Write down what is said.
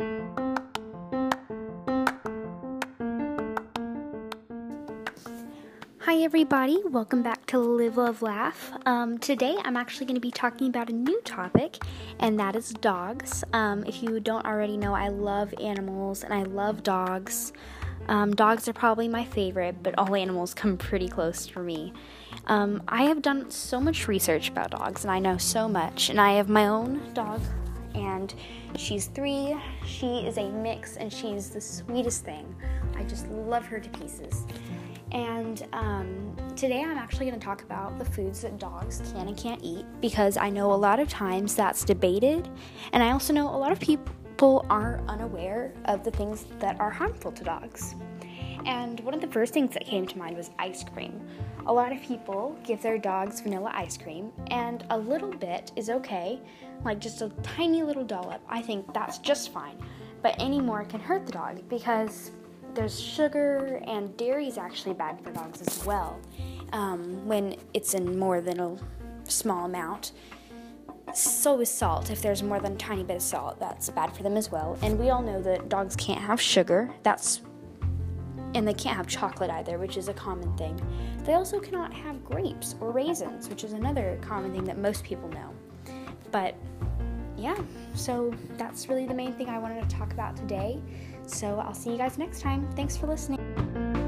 Hi, everybody. Welcome back to Live, Love, Laugh. Um, today, I'm actually going to be talking about a new topic, and that is dogs. Um, if you don't already know, I love animals and I love dogs. Um, dogs are probably my favorite, but all animals come pretty close for me. Um, I have done so much research about dogs, and I know so much. And I have my own dog, and she's three. She is a mix, and she's the sweetest thing. I just love her to pieces. And um, today I'm actually going to talk about the foods that dogs can and can't eat because I know a lot of times that's debated, and I also know a lot of people are unaware of the things that are harmful to dogs. And one of the first things that came to mind was ice cream. A lot of people give their dogs vanilla ice cream, and a little bit is okay, like just a tiny little dollop. I think that's just fine. But any more can hurt the dog because there's sugar and dairy is actually bad for dogs as well um, when it's in more than a small amount. So is salt. If there's more than a tiny bit of salt, that's bad for them as well. And we all know that dogs can't have sugar. That's and they can't have chocolate either, which is a common thing. They also cannot have grapes or raisins, which is another common thing that most people know. But yeah, so that's really the main thing I wanted to talk about today. So I'll see you guys next time. Thanks for listening.